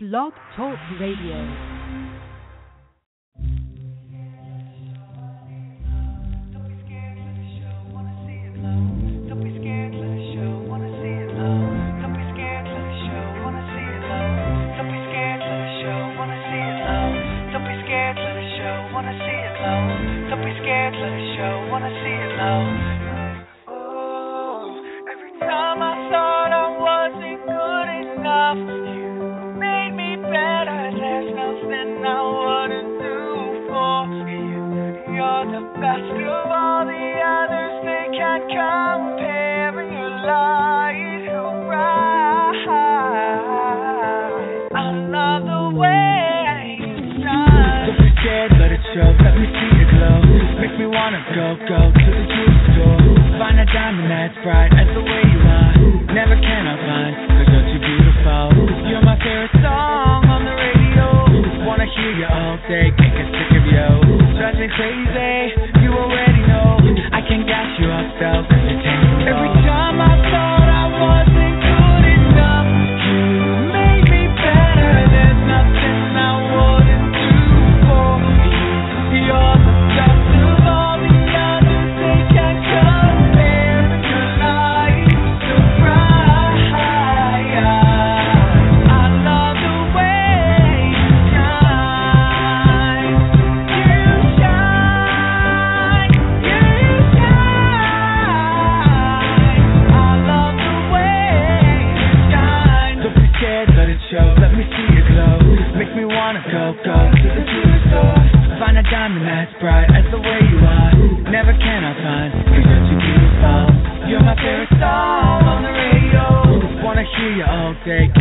Blog Talk Radio. day.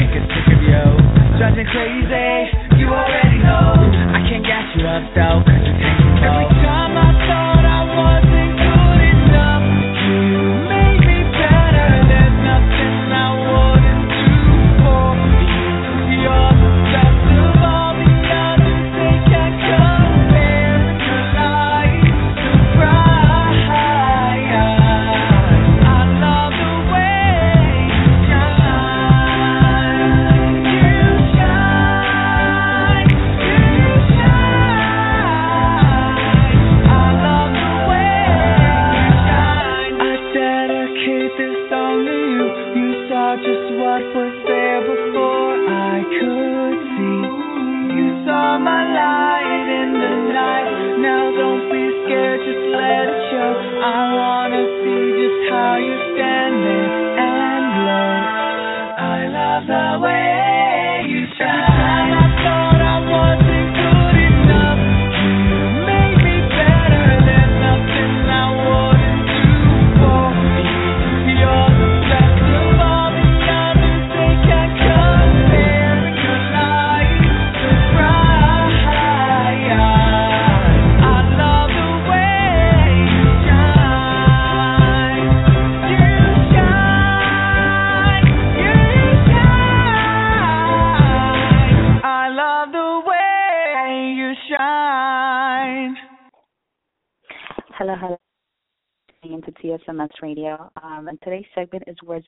Radio. Um, and today's segment is Words.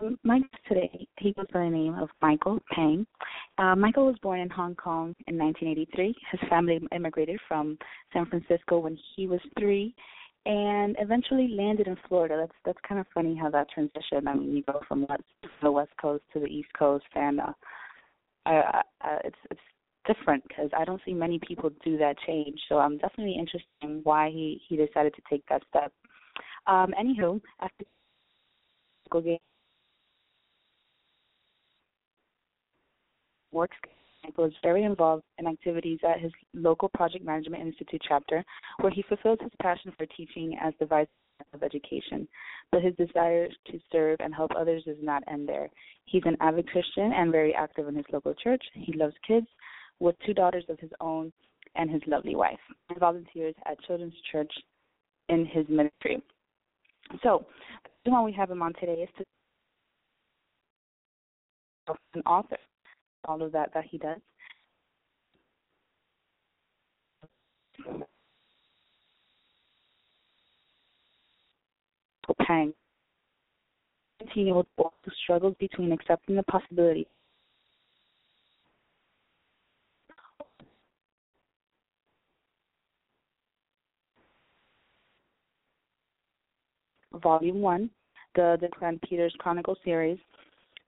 Um, my guest today, he goes by the name of Michael Pang. Uh, Michael was born in Hong Kong in 1983. His family immigrated from San Francisco when he was three, and eventually landed in Florida. That's that's kind of funny how that transition. I mean, you go from the West Coast to the East Coast, and uh, I, I, it's it's different because I don't see many people do that change. So I'm definitely interested in why he he decided to take that step. Um, anywho, after game works was very involved in activities at his local project management institute chapter, where he fulfills his passion for teaching as the vice of education. But his desire to serve and help others does not end there. He's an avid Christian and very active in his local church. He loves kids, with two daughters of his own and his lovely wife, He volunteers at Children's Church in his ministry. So, the one we have him on today is to an author, all of that that he does. Pang, 19 year old boy who struggles between accepting the possibility Volume 1, the Declan Peters Chronicle series,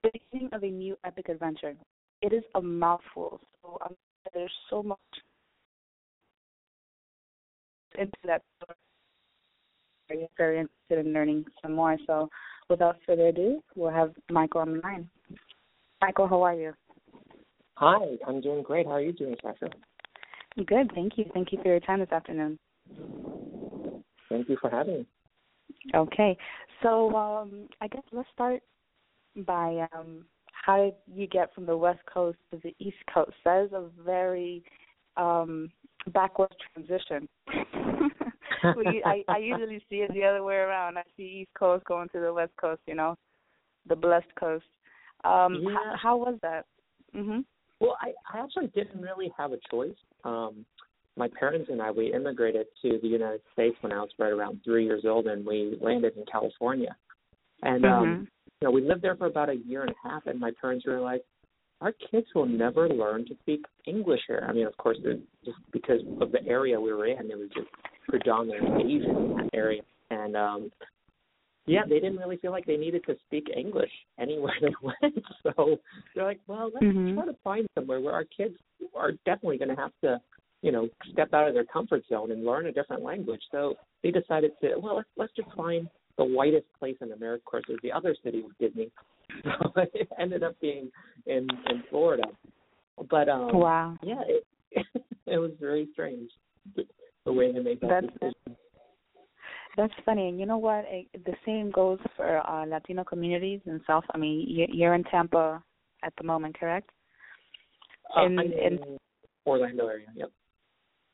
the beginning of a new epic adventure. It is a mouthful, so um, there's so much into that story. Very interested in learning some more. So, without further ado, we'll have Michael on the line. Michael, how are you? Hi, I'm doing great. How are you doing, Sasha? Good, thank you. Thank you for your time this afternoon. Thank you for having me. Okay, so um, I guess let's start by um, how did you get from the West Coast to the East Coast? That is a very um, backward transition. we, I, I usually see it the other way around. I see East Coast going to the West Coast, you know, the blessed coast. Um, yeah. how, how was that? Mhm. Well, I, I actually didn't really have a choice. Um, my parents and I we immigrated to the United States when I was right around three years old, and we landed in California. And um, Mhm. you know, we lived there for about a year and a half, and my parents realized "Our kids will never learn to speak English here." I mean, of course, just because of the area we were in, it was just predominantly Asian in that area, and um, yeah, they didn't really feel like they needed to speak English anywhere they went. So they're like, "Well, let's Mhm. try to find somewhere where our kids are definitely going to have to." You know, step out of their comfort zone and learn a different language. So they decided to, well, let's, let's just find the whitest place in America. Of course, it was the other city of Disney, so it ended up being in in Florida. But um, Wow. yeah, it it was very strange the, way they made that That's- decision. That's funny, and you know what? The same goes for uh, Latino communities in South. I mean, you- you're in Tampa at the moment, correct? Uh, in- in Orlando area. Yep.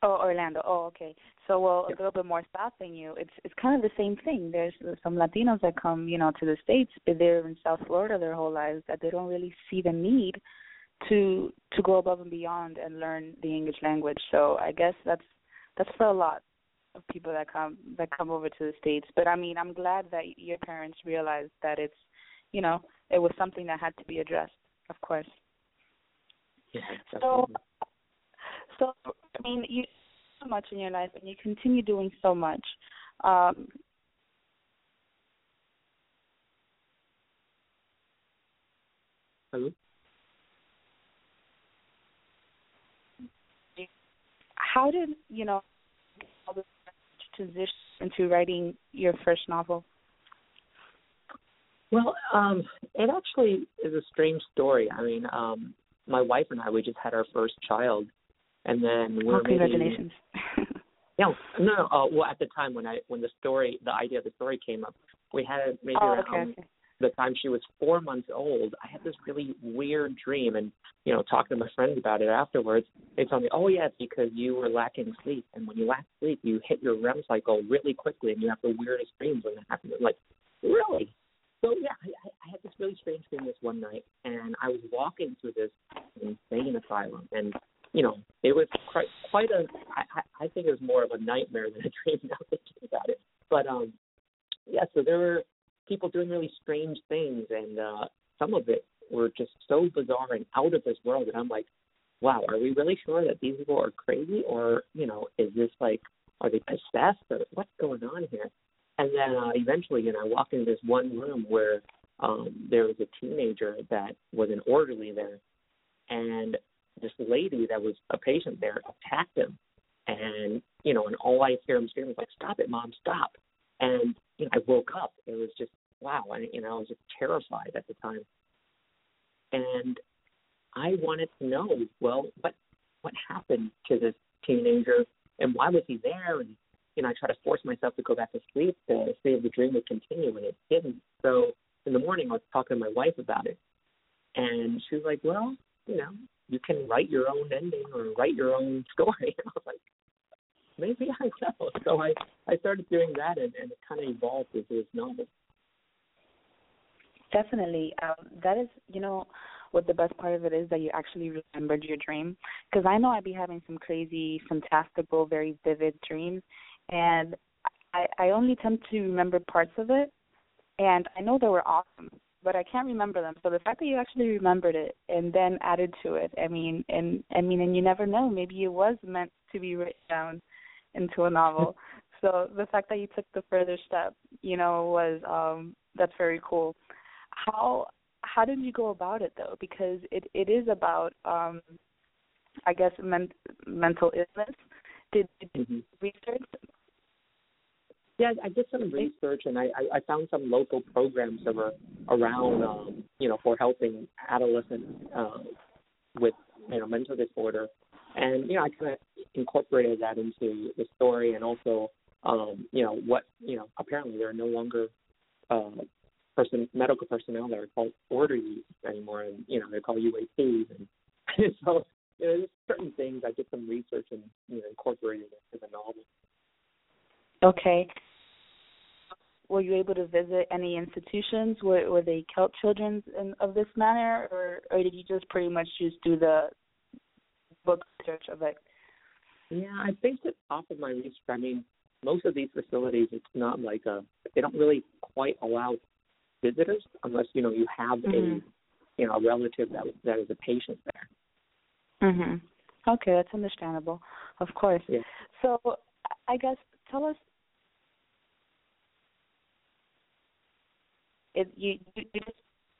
Oh, Orlando. Oh, okay. So, well, Yep. a little bit more south than you. It's it's kind of the same thing. There's some Latinos that come, you know, to the states, but they're in South Florida their whole lives that they don't really see the need to to go above and beyond and learn the English language. So, I guess that's that's for a lot of people that come that come over to the states. But I mean, I'm glad that your parents realized that it's, you know, it was something that had to be addressed. Of course. Yeah. So, definitely. so I mean, you so much in your life, and you continue doing so much. Um, Hello? how did you know all this transition into writing your first novel? Well, um, it actually is a strange story. I mean, um, my wife and I we just had our first child, and then we oh, were maybe congratulations! No, no. Uh, well, at the time when I when the story, the idea of the story came up, we had maybe oh, around okay, okay. the time she was four months old. I had this really weird dream, and you know, talking to my friends about it afterwards, they told me, "Oh, yeah, it's because you were lacking sleep, and when you lack sleep, you hit your REM cycle really quickly, and you have the weirdest dreams when that happens." I'm like, really? So yeah, I, I I had this really strange dream this one night, and I was walking through this insane asylum, and you know, it was quite quite a. I, I think it was more of a nightmare than a dream now thinking about it. But um, yeah. So there were people doing really strange things, and uh, some of it were just so bizarre and out of this world. And I'm like, wow, are we really sure that these people are crazy, or you know, is this like, are they possessed, or what's going on here? And then uh, eventually, you know, I walked into this one room where um, there was a teenager that was an orderly there, and this lady that was a patient there attacked him, and you know, and all I hear him screaming was like, "Stop it, mom, stop!" And you know, I woke up. It was just wow, and you know, I was just terrified at the time, and I wanted to know, well, what what happened to this teenager, and why was he there, and you know, I tried to force myself to go back to sleep to see if the dream would continue, and it didn't. So in the morning, I was talking to my wife about it, and she was like, "Well, you know, you can write your own ending or write your own story." And I was like, "Maybe I will." So I I started doing that, and, and it kind of evolved into this novel. Definitely. Um, that is, you know, what the best part of it is that you actually remembered your dream. Because I know I'd be having some crazy, fantastical, very vivid dreams, and I, I only tend to remember parts of it, and I know they were awesome, but I can't remember them. So the fact that you actually remembered it and then added to it, I mean, and I mean, and you never know, maybe it was meant to be written down into a novel. So the fact that you took the further step, you know, was um that's very cool. How how did you go about it though? Because it it is about um I guess men, mental illness. Did, did you Mm-hmm. research? Yeah, I did some research and I, I, I found some local programs that were around, um, you know, for helping adolescents uh, with, you know, mental disorder. And, you know, I kind of incorporated that into the story and also, um, you know, what, you know, apparently there are no longer uh, person, medical personnel that are called orderlies anymore and, you know, they're called UAPs. And, so, you know, there's certain things I did some research and, you know, incorporated into the novel. Okay. Were you able to visit any institutions where where they help children in, of this manner, or or did you just pretty much just do the book research of it? Yeah, I think that off of my research, I mean, most of these facilities, it's not like a, they don't really quite allow visitors unless you know you have Mhm. a, you know, a relative that that is a patient there. Mhm. Okay, that's understandable. Of course. Yeah. So, I guess tell us. It, you you just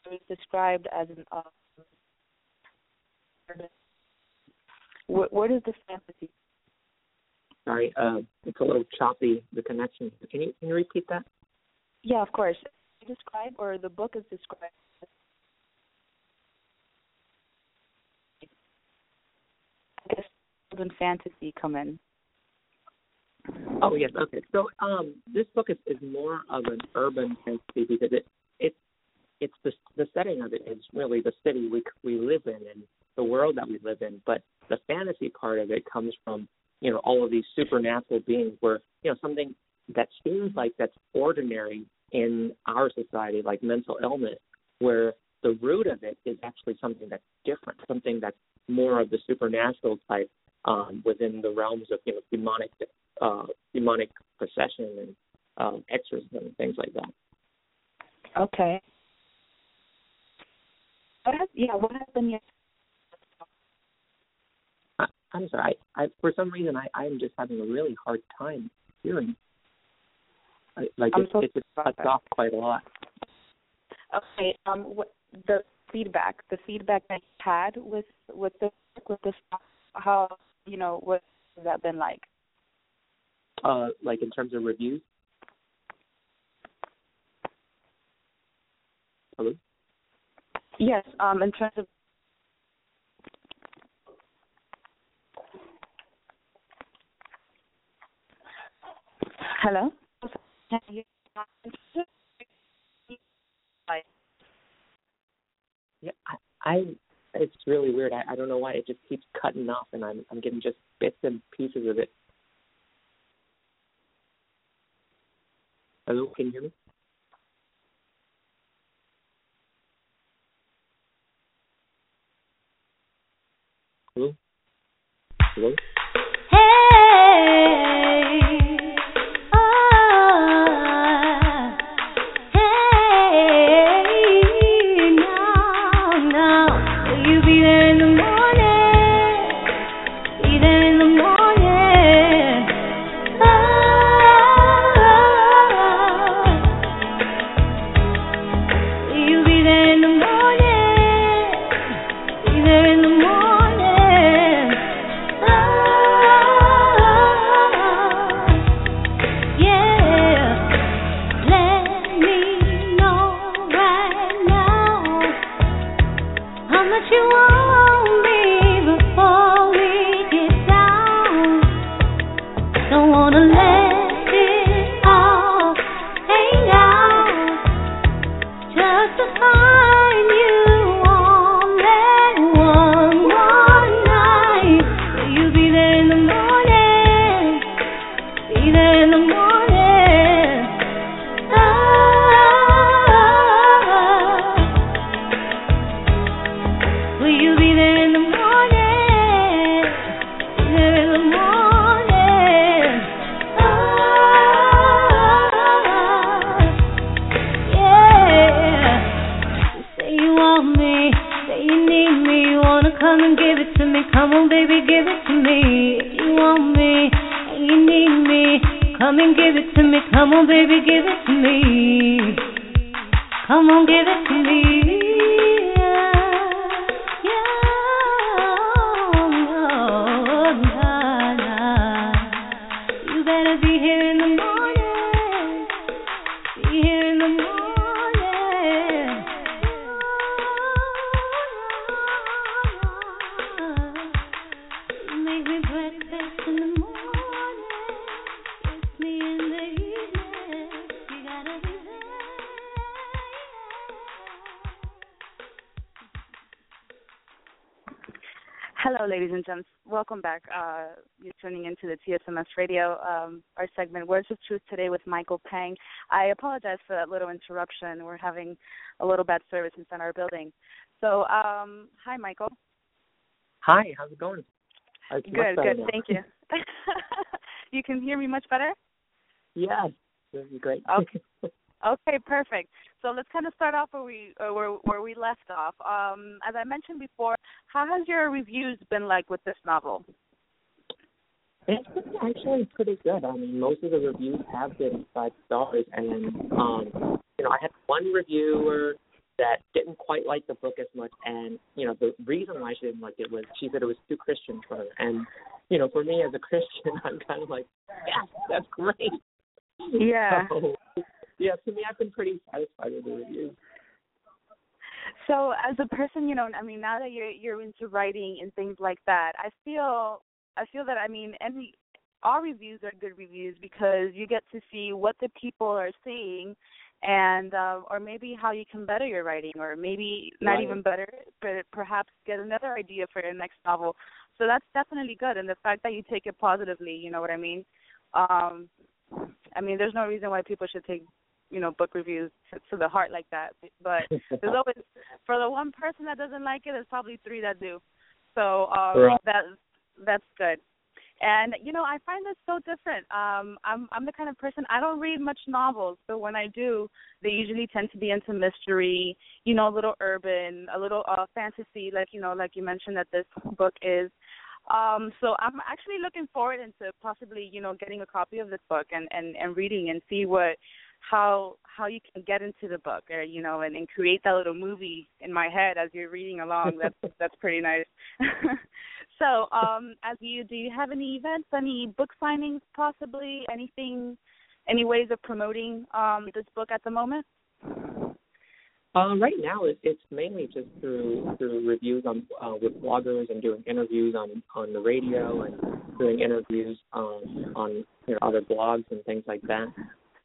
it was described as an um, where, where does this fantasy Sorry, uh, it's a little choppy the connection. Can you can you repeat that? Yeah, of course. Describe or the book is described. I guess children fantasy come in. Oh yes, okay. So um, this book is, is more of an urban fantasy because it it's the the setting of it is really the city we we live in and the world that we live in. But the fantasy part of it comes from you know all of these supernatural beings where you know something that seems like that's ordinary in our society, like mental illness, where the root of it is actually something that's different, something that's more of the supernatural type um, within the realms of you know demonic uh, demonic possession and um, exorcism and things like that. Okay. What has, yeah, what has been your I, I'm sorry. I, I for some reason I I'm just having a really hard time hearing. I, like I'm it, so it just cuts off quite a lot. okay? Um, the feedback, the feedback that you had with with the with this, how you know what has that been like? Uh, like in terms of reviews. Hello. Yes, um, in terms of Hello. Yeah, I, I it's really weird. I, I don't know why it just keeps cutting off, and I'm I'm getting just bits and pieces of it. Hello, can you hear me? Hello. Hello. Come want me you need me, Come and give it to me. Come on, baby, give it to me. Come on, give it to me. Welcome back. Uh, you're tuning into the TSMS radio, um, our segment Words of Truth today with Michael Pang. I apologize for that little interruption. We're having a little bad service inside our building. So, um, hi, Michael. Hi, how's it going? It's good, good. Now. Thank you. you can hear me much better? Yes, this is great. Okay. Okay, perfect. So let's kind of start off where we uh, where where we left off. Um, as I mentioned before, how has your reviews been like with this novel? It's been actually pretty good. I mean, most of the reviews have been five stars, and um, you know, I had one reviewer that didn't quite like the book as much, and you know, the reason why she didn't like it was she said it was too Christian for her, and you know, for me as a Christian, I'm kind of like, yes, that's great. Yeah. So, yeah, to me, I've been pretty satisfied with the reviews. So, as a person, you know, I mean, now that you're you're into writing and things like that, I feel I feel that I mean, any all reviews are good reviews because you get to see what the people are saying and uh, or maybe how you can better your writing or maybe not right. even better but perhaps get another idea for your next novel so that's definitely good and the fact that you take it positively you know what i mean um i mean there's no reason why people should take you know book reviews to, to the heart like that. But there's always for the one person that doesn't like it, there's probably three that do. So um, right. that that's good. And you know, I find this so different. Um, I'm I'm the kind of person I don't read much novels, but when I do, they usually tend to be into mystery, you know, a little urban, a little uh fantasy, like you know, like you mentioned that this book is. Um, so I'm actually looking forward into possibly, you know, getting a copy of this book and, and, and reading and see what how how you can get into the book or you know and, and create that little movie in my head as you're reading along. That's that's pretty nice. So um as you do you have any events any book signings possibly? Anything any ways of promoting um this book at the moment? Uh, right now, it, it's mainly just through through reviews on uh, with bloggers and doing interviews on on the radio and doing interviews um, on you know, other blogs and things like that.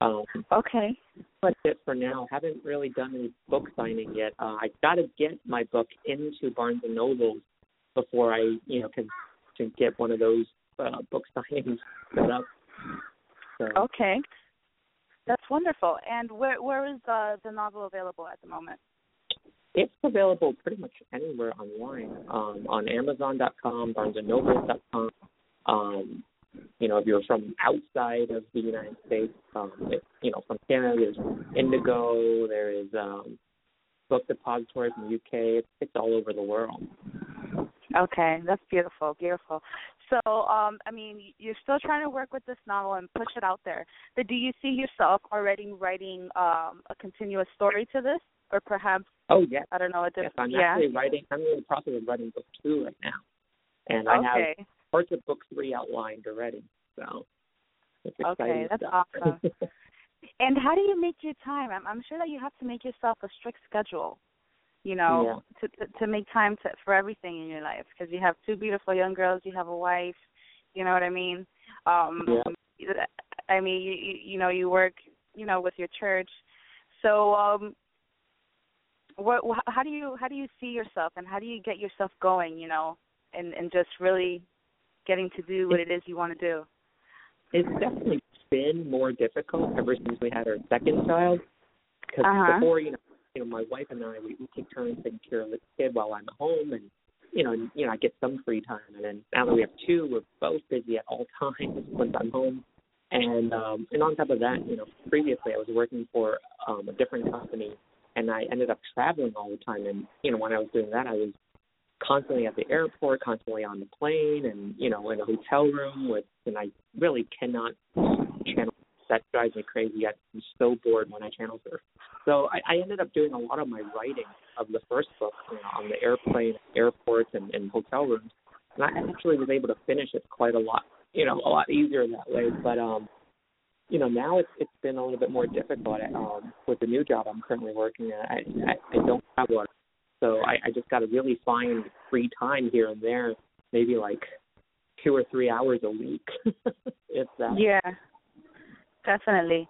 Um, okay. That's it for now. Haven't really done any book signing yet. Uh, I got to get my book into Barnes and Noble before I, you know, can can get one of those uh, book signings set up. So. Okay. That's wonderful. And where where is uh, the novel available at the moment? It's available pretty much anywhere online. Um, on Amazon.com, BarnesandNoble.com, um, you know, if you're from outside of the United States, um, if, you know, from Canada, there's Indigo, there is um, Book Depository from the UK. It's, it's all over the world. Okay, that's beautiful, beautiful. So, um, I mean, you're still trying to work with this novel and push it out there. But do you see yourself already writing um, a continuous story to this, or perhaps? Oh yeah. I don't know. A yes, I'm yeah. actually writing. I'm in the process of writing book two right now, and I okay. have parts of book three outlined already. So okay, that's stuff. awesome. and how do you make your time? I'm, I'm sure that you have to make yourself a strict schedule. You know, yeah. to, to to make time to for everything in your life because you have two beautiful young girls, you have a wife. You know what I mean? Um yeah. I mean, you, you you know, you work, you know, with your church. So, um what how do you how do you see yourself and how do you get yourself going, you know, and and just really getting to do what it is you want to do? It's definitely been more difficult ever since we had our second child. Because uh-huh. before, you know, you know, my wife and I we, we take turns taking care of the kid while I'm home, and you know, and, you know, I get some free time. And then now that we have two, we're both busy at all times once I'm home. And um, and on top of that, you know, previously I was working for um, a different company, and I ended up traveling all the time. And you know, when I was doing that, I was constantly at the airport, constantly on the plane, and you know in a hotel room with, and I really cannot channel. That drives me crazy. I'm so bored when I channel surf. So I, I ended up doing a lot of my writing of the first book you know, on the airplane, airports, and, and hotel rooms, and I actually was able to finish it quite a lot, you know, a lot easier that way. But um, you know, now it's it's been a little bit more difficult um, with the new job I'm currently working at. I I, I don't have one, so I, I just got to really find free time here and there, maybe like two or three hours a week, if that. Yeah, definitely.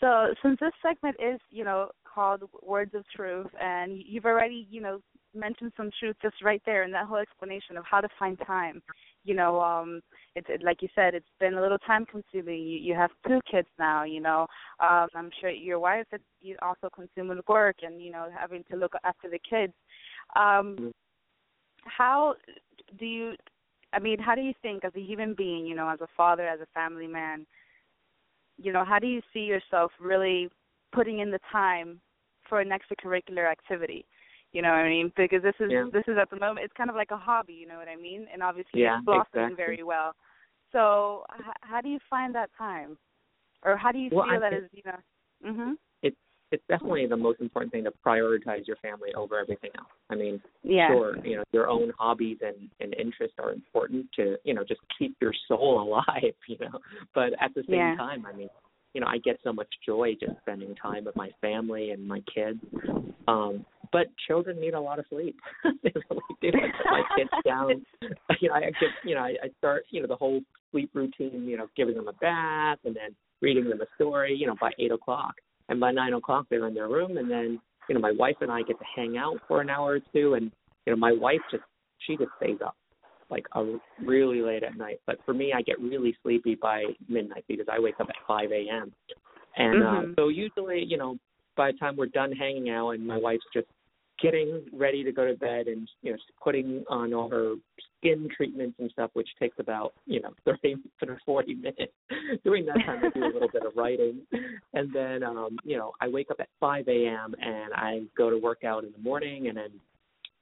So since this segment is, you know, called Words of Truth, and you've already, you know, mentioned some truth just right there in that whole explanation of how to find time. You know, um, it's it, like you said, it's been a little time consuming. You, you have two kids now. You know, um, I'm sure your wife is also consumed with work and you know having to look after the kids. Um, mm-hmm. how do you? I mean, how do you think as a human being, you know, as a father, as a family man, you know, how do you see yourself really putting in the time for an extracurricular activity? You know what I mean? Because this is yeah. this is at the moment it's kind of like a hobby. You know what I mean? And obviously yeah, it's blossoming exactly. very well. So h- how do you find that time, or how do you well, feel I that think is you know? Mhm. It's definitely the most important thing to prioritize your family over everything else. I mean, Yeah. sure, you know, your own hobbies and and interests are important to you know just keep your soul alive. You know, but at the same Yeah. time, I mean, you know, I get so much joy just spending time with my family and my kids. Um, but children need a lot of sleep. they really do. I my kids down. You know, I get, you know, I, I start, you know, the whole sleep routine. You know, giving them a bath and then reading them a story. You know, by eight o'clock, and by nine o'clock they're in their room, and then, you know, my wife and I get to hang out for an hour or two, and you know, my wife just she just stays up like a really late at night. But for me, I get really sleepy by midnight because I wake up at 5 a.m. And Mhm. uh, so usually, you know, by the time we're done hanging out and my wife's just getting ready to go to bed and you know putting on all her skin treatments and stuff, which takes about you know 30 to 40 minutes. During that time, I do a little bit of writing, and then um, you know I wake up at 5 a.m. and I go to work out in the morning, and then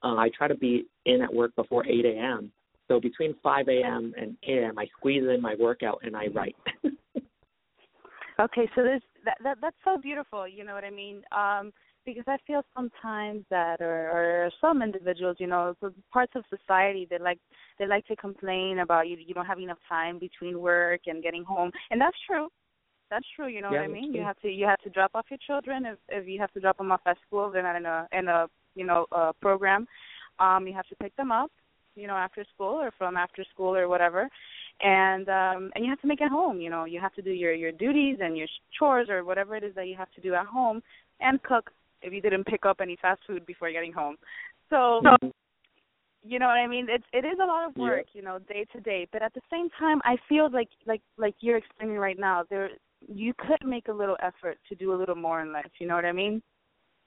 uh, I try to be in at work before 8 a.m. So between 5 a.m. and 8 a.m., I squeeze in my workout and I write. Okay, so there's that, that that's so beautiful. You know what I mean? Um, because I feel sometimes that, or, or some individuals, you know, parts of society they like they like to complain about you you don't have enough time between work and getting home, and that's true. That's true. You know Yeah, what I mean? true. You have to you have to drop off your children if if you have to drop them off at school. They're not in a in a you know a program. Um, you have to pick them up, you know, after school or from after school or whatever and um and you have to make it home you know you have to do your your duties and your chores or whatever it is that you have to do at home and cook if you didn't pick up any fast food before getting home so you know what i mean it's it is a lot of Yeah. work you know day to day but at the same time i feel like like like you're explaining right now there you could make a little effort to do a little more in life you know what i mean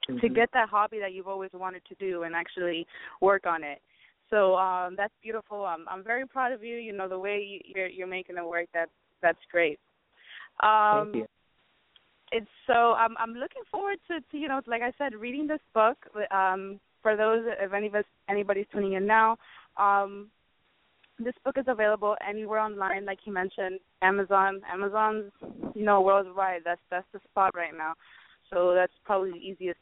to Mhm. get that hobby that you've always wanted to do and actually work on it. So um that's beautiful. I'm I'm very proud of you. You know the way you, you're you're making it work. That's that's great. Um Thank you. It's so I'm I'm looking forward to, to you know like I said reading this book um for those if any of us anybody's tuning in now um this book is available anywhere online like you mentioned Amazon. Amazon's you know worldwide. That's that's the spot right now. So that's probably the easiest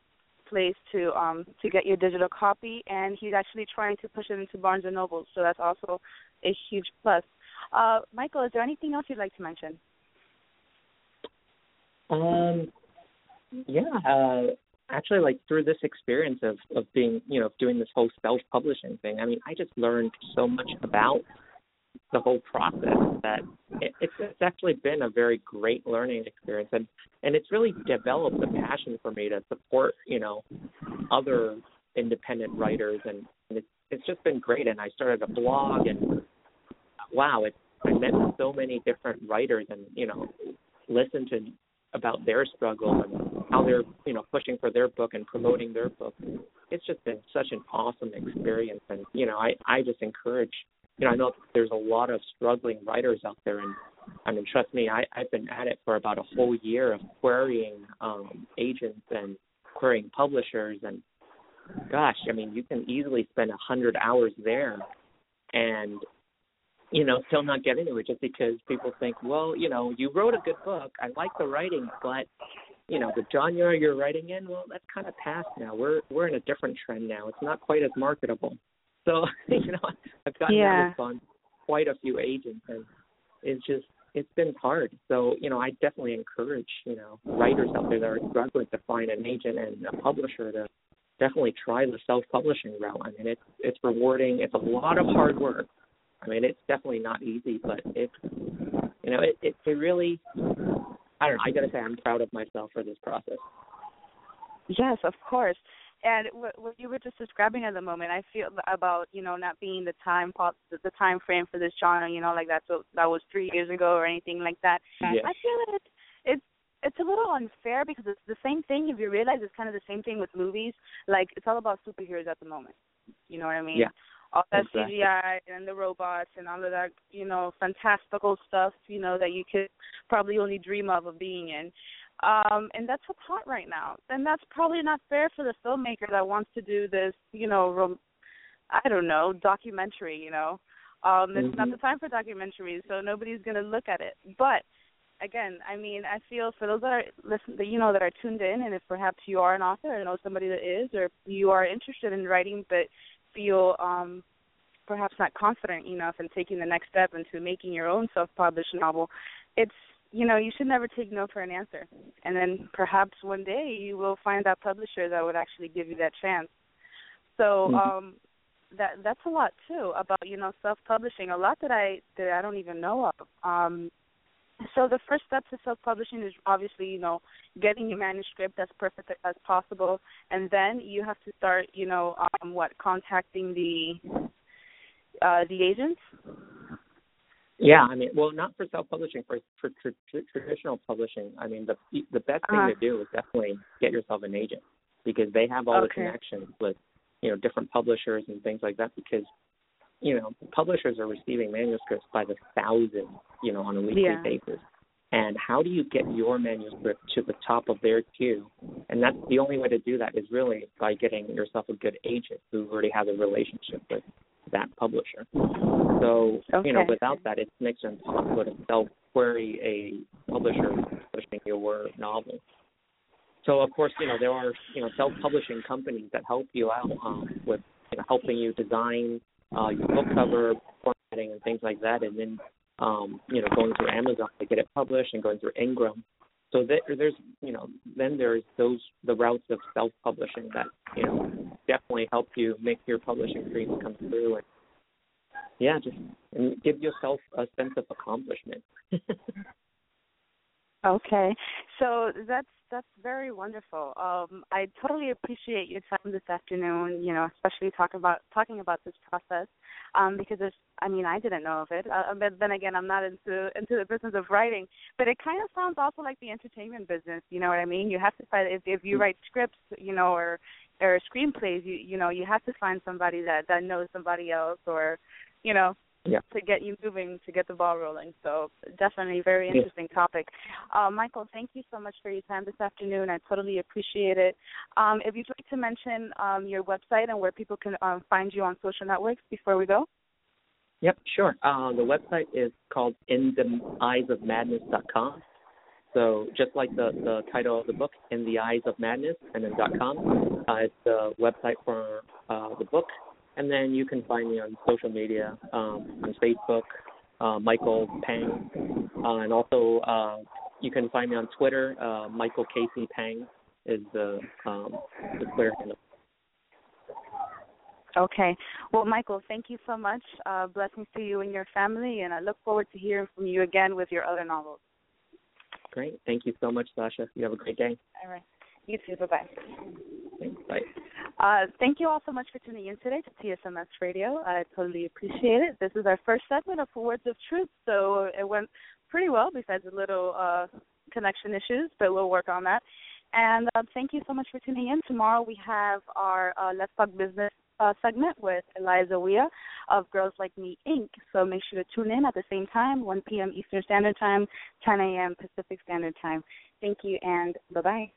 place to um to get your digital copy. And he's actually trying to push it into Barnes and Noble so that's also a huge plus. Uh Michael is there anything else you'd like to mention Um, yeah, uh, actually, like through this experience of of being, you know, doing this whole self publishing thing. I mean, I just learned so much about the whole process that it, it's it's actually been a very great learning experience, and and it's really developed a passion for me to support, you know, other independent writers, and, and it's it's just been great. And I started a blog, and wow, it's I met so many different writers, and you know, listened to about their struggle and how they're you know pushing for their book and promoting their book. It's just been such an awesome experience, and you know I I just encourage you know I know there's a lot of struggling writers out there, and I mean trust me I I've been at it for about a whole year of querying um, agents and querying publishers, and gosh, I mean, you can easily spend a hundred hours there, and you know, still not get into it just because people think, well, you know, you wrote a good book. I like the writing, but you know, the genre you're writing in, well, that's kind of past now. We're we're in a different trend now. It's not quite as marketable. So, you know, I've gotten yeah. that response quite a few agents, and it's just it's been hard. So, you know, I definitely encourage, you know, writers out there that are struggling to find an agent and a publisher to definitely try the self-publishing route. I mean, it's it's rewarding. It's a lot of hard work. I mean, it's definitely not easy, but it's you know, it it, it really. I don't know. I gotta say, I'm proud of myself for this process. Yes, of course. And what, what you were just describing at the moment, I feel about you know not being the time the time frame for this genre, you know, like that's what that was three years ago or anything like that. Yeah. I feel that it's it's it's a little unfair because it's the same thing. If you realize it's kind of the same thing with movies. Like it's all about superheroes at the moment. You know what I mean? Yeah. All that Exactly. CGI and the robots and all of that, you know, fantastical stuff, you know, that you could probably only dream of of being in. Um, and that's what's hot right now. And that's probably not fair for the filmmaker that wants to do this, you know, rom- I don't know, documentary, you know. Um, it's not Mhm. the time for documentaries, so nobody's gonna look at it. But again, I mean, I feel for those that are listen, that you know that are tuned in, and if perhaps you are an author or know somebody that is, or you are interested in writing but feel um, perhaps not confident enough in taking the next step into making your own self-published novel, it's you know you should never take no for an answer, and then perhaps one day you will find that publisher that would actually give you that chance. So. Mhm. um that that's a lot too about you know self publishing a lot that i that i don't even know of um so the first step to self publishing is obviously you know getting your manuscript as perfect as possible and then you have to start you know um what contacting the uh the agents Yeah, I mean, well, not for self-publishing, for for tr- tr- traditional publishing. I mean, the the best thing Uh-huh. to do is definitely get yourself an agent because they have all the connections with you know different publishers and things like that. Because you know publishers are receiving manuscripts by the thousands, you know, on a weekly Yeah. basis. And how do you get your manuscript to the top of their queue? And that's the only way to do that is really by getting yourself a good agent who already has a relationship with that publisher. So, you know, without that, it's next to impossible to self-query a publisher publishing your novel. So, of course, you know, there are, you know, self-publishing companies that help you out um, with you know, helping you design uh, your book cover, formatting, and things like that, and then, um, you know, going through Amazon to get it published and going through Ingram. So there, there's, you know, then there's those the routes of self-publishing that, you know, definitely help you make your publishing dreams come true and yeah, just and give yourself a sense of accomplishment. Okay, so that's that's very wonderful. Um, I totally appreciate your time this afternoon. You know, especially talking about talking about this process, um, because there's, I mean, I didn't know of it. Uh, but then again, I'm not into into the business of writing. But it kind of sounds also like the entertainment business. You know what I mean? You have to find if if you write scripts, you know, or or screenplays, you you know, you have to find somebody that that knows somebody else, or you know, Yeah. to get you moving, to get the ball rolling. So definitely a very Yeah. interesting topic. Uh, Michael, thank you so much for your time this afternoon. I totally appreciate it. Um, if you'd like to mention um, your website and where people can um, find you on social networks before we go. Yep, sure. Uh, the website is called In the Eyes of Madness.com. So just like the, the title of the book, In the Eyes of Madness, and then .com, uh, it's the website for uh, the book. And then you can find me on social media, um, on Facebook, uh, Michael Pang, uh, and also uh, you can find me on Twitter. Uh, Michael Casey Pang is the um, the Twitter handle. Okay. Well, Michael, thank you so much. Uh, blessings to you and your family, and I look forward to hearing from you again with your other novels. Great. Thank you so much, Sasha. You have a great day. All right. You too. Bye bye. Thanks. Bye. Uh, thank you all so much for tuning in today to TSMS Radio. I totally appreciate it. This is our first segment of Words of Truth, so it went pretty well besides a little uh, connection issues, but we'll work on that. And uh, thank you so much for tuning in. Tomorrow we have our uh, Let's Talk Business uh, segment with Eliza Wea of Girls Like Me Inc. So make sure to tune in at the same time, 1 p.m. Eastern Standard Time, 10 a.m. Pacific Standard Time. Thank you and bye bye.